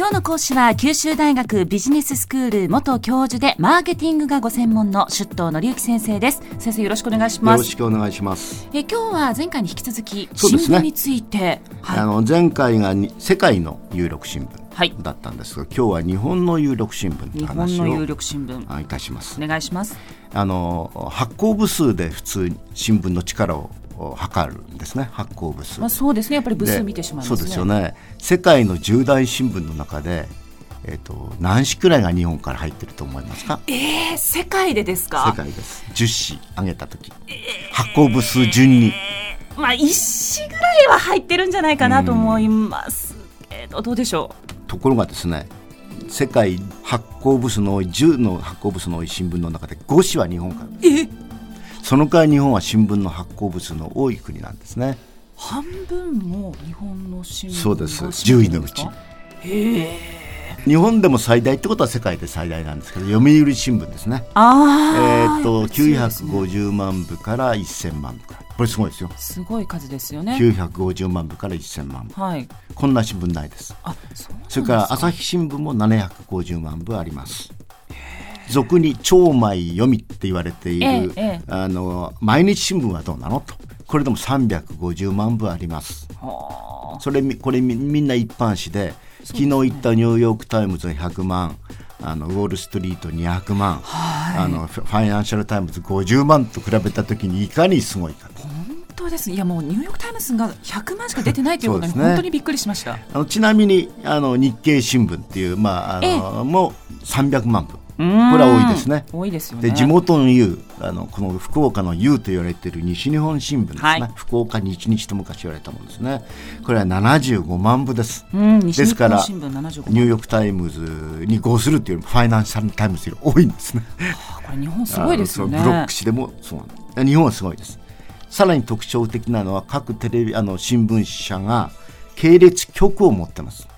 今日の講師は九州大学ビジネススクール元教授でマーケティングがご専門の出頭紀之先生です。先生よろしくお願いします。よろしくお願いします。え今日は前回に引き続き新聞について、はい、あの前回がに世界の有力新はい。聞だったんですが、今日は日本の有力新聞の日本話の有を力新聞。あいたします。お願いします。あの発行部数で普通に新聞の力をお測るんですね発行部数。まあそうですね。やっぱり部数で見てしまいますね。そうですよね。世界の重大新聞の中でえっ、と何紙くらいが日本から入ってると思いますか？えー、世界でです世か界です。10紙上げた時、発行部数順に。まあ一紙ぐらいは入ってるんじゃないかなと思いますけどどうでしょところがですね世界発行部数の多い10の発行部数の多い新聞の中で5紙は日本から。うえその代わり日本は新聞の発行部数の多い国なんですね。半分も日本の新聞そうです。が占めてるんですか10へえ。日本でも最大ってことは世界で最大なんですけど読売新聞ですね。えああーっとね。950万部から1000万部くらい。これすごいですよ。すごい数ですよね。950万部から1000万部。はい。こんな新聞ないです。あそそれから朝日新聞も750万部あります俗に超枚読みって言われている、ええええ。あの毎日新聞はどうなのと。これでも350万部あります。はそれみこれみみんな一般紙で昨日言ったニューヨーク・タイムズ100万あのウォール・ストリート200万、あのファイナンシャル・タイムズ50万と比べた時にいかにすごいか当ですいやもうニューヨーク・タイムズが100万しか出てないということに本当にびっくりしました、あのちなみにあの日経新聞っていう、まあ、あのもう300万部これは多いですね。多いですよね。で地元の U あのこの福岡の U と言われている西日本新聞ですね、はい。福岡日日と昔言われたものですね。これは75万部です、ですから本新聞75万。ニューヨーク・タイムズに合するっていうよりもファイナンシャル・タイムズより多いんですね。あこれ日本すごいですよね。ブロック紙でもそう日本はすごいです。さらに特徴的なのは各テレビあの新聞社が系列局を持ってます。うん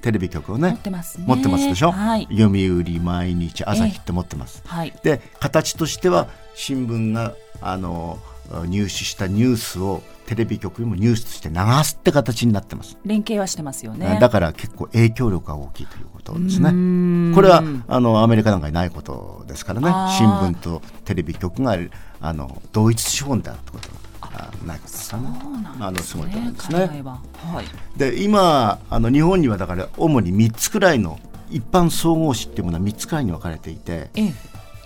テレビ局をね持ってますね。持ってますでしょ、はい。読売毎日朝日って持ってます、はい。で形としては新聞があの入手したニュースをテレビ局にもニュースとして流すって形になってます、連携はしてますよね。だから結構影響力が大きいということですうねん。これはあのアメリカなんかにないことですからね。新聞とテレビ局があの同一資本であるってことがあないことですからねそうなんあのですすごいと思ねうんですね。は。はい。で今あの日本にはだから主に3つくらいの一般総合誌っていうものは3つくらいに分かれていてええ。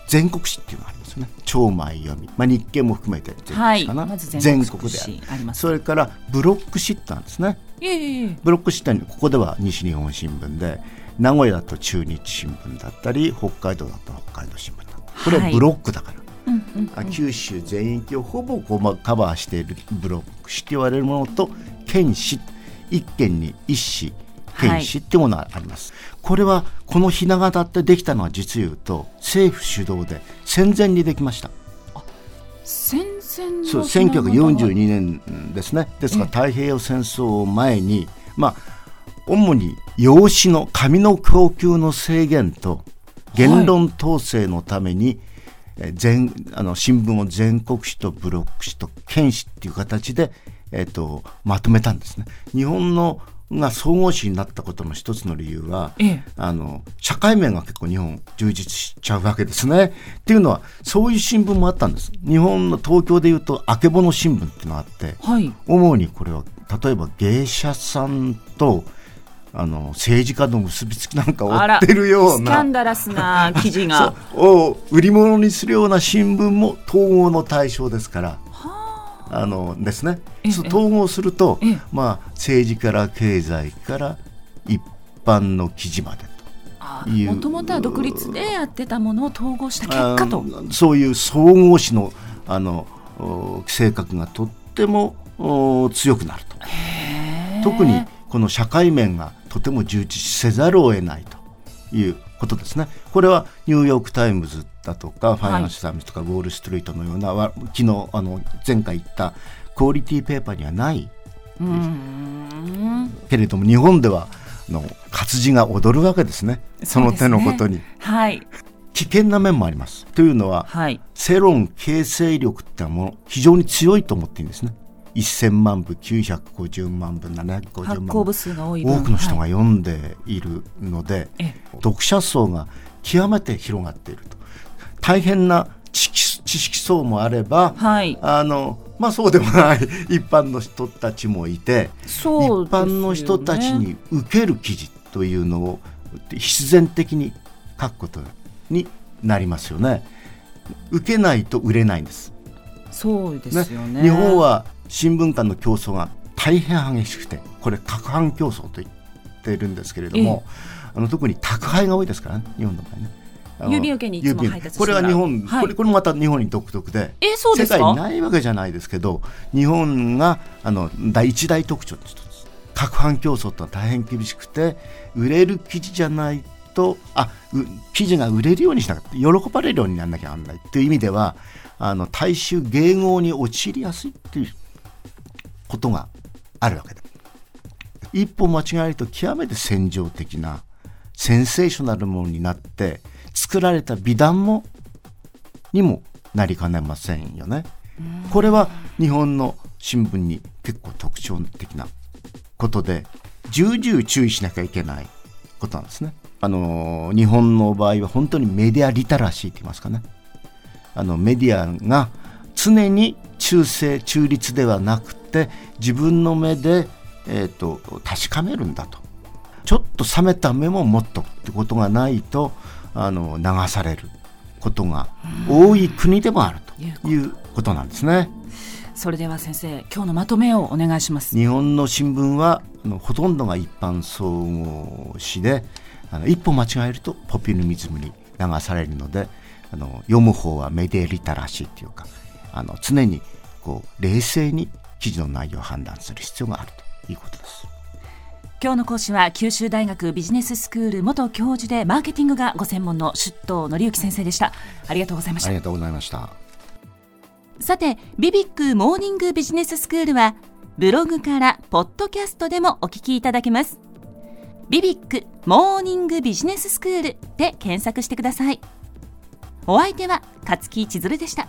全国紙っていうのがありますよね。超前読み、まあ、日経も含めて全国はい紙かな、まず全国でありますそれからブロック紙ってなんですね。ブロック紙ってここでは西日本新聞で名古屋だと中日新聞だったり北海道だと北海道新聞だった。これはブロックだから、うんうんあ九州全域をほぼこうまカバーしているブロック紙と言われるものと県紙一県に一紙県紙っていうものがあります、これはこのひな形ってできたのは実言うと政府主導で戦前にできました。戦前のそうひな形は1942年ですね。ですから太平洋戦争を前にまあ主に用紙の紙の供給の制限と言論統制のために、えー全あの新聞を全国紙とブロック紙と県紙っていう形で、えー、とまとめたんですね。日本のが総合紙になったことの一つの理由は、ええあの社会面が結構日本充実しちゃうわけですね。っていうのはそういう新聞もあったんです。日本の東京でいうとあけぼの新聞っていうのがあってはい主にこれは例えば芸者さんとあの政治家の結びつきなんかを追ってるようスキャンな。ダラスな記事が。を売り物にするような新聞も統合の対象ですから。あ。のですね、統合すると、ええ。まあ、政治から経済から一般の記事までという。もともとは独立でやってたものを統合した結果と。あそういう総合誌のあのお性格がとってもお強くなると。特にこの社会面がとても充実せざるを得ないということですね。これはニューヨーク・タイムズだとかファイナンシャル・タイムズとかウォール・ストリートのような、わ昨日あの前回言ったクオリティペーパーにはないけれども日本ではあの活字が踊るわけですね。その手のことに、はい。危険な面もあります。というのははい。世論形成力ってのはもの非常に強いと思っていいんですね1000万部950万部750万部。部数が多い多くの人が読んでいるので、はい、読者層が極めて広がっていると。大変な知識層もあれば、はい、あのまあ、そうでもない 一般の人たちもいて、ね、一般の人たちに受ける記事というのを必然的に書くことになりますよね。受けないと売れないんです。そうですよね、ね、日本は新聞間の競争が大変激しくてこれ各販競争と言っているんですけれども、あの特に宅配が多いですからね日本の場合ね。郵便受けにこれは日本、はい、これこれまた日本に独特でえそうです世界にないわけじゃないですけど日本があの第一大特徴の一つ各販競争とは大変厳しくて売れる記事じゃないとあ記事が売れるようにしな喜ばれるようにならなきゃならないという意味ではあの大衆迎合に陥りやすいっていうことがあるわけで一歩間違えると極めて戦場的なセンセーショナルものになって作られた美談もにもなりかねませんよね。これは日本の新聞に結構特徴的なことで重々注意しなきゃいけないことなんですね。あの日本の場合は本当にメディアリテラシーって言いますかね。あのメディアが常に中性中立ではなくて自分の目で、えーと確かめるんだと。ちょっと冷めた目も持っとくってことがないとあの流されることが多い国でもあるということなんですね。それでは先生今日のまとめをお願いします。日本の新聞はほとんどが一般総合誌であの一歩間違えるとポピュリズムに流されるのであの読む方はメディアリタラシーっていうかあの常にこう冷静に記事の内容を判断する必要があるということです。今日の講師は九州大学ビジネススクール元教授でマーケティングがご専門の出頭則之先生でした。ありがとうございました。ありがとうございました。さてビビックモーニングビジネススクールはブログからポッドキャストでもお聞きいただけます。ビビックモーニングビジネススクールで検索してください。お相手は勝木千鶴でした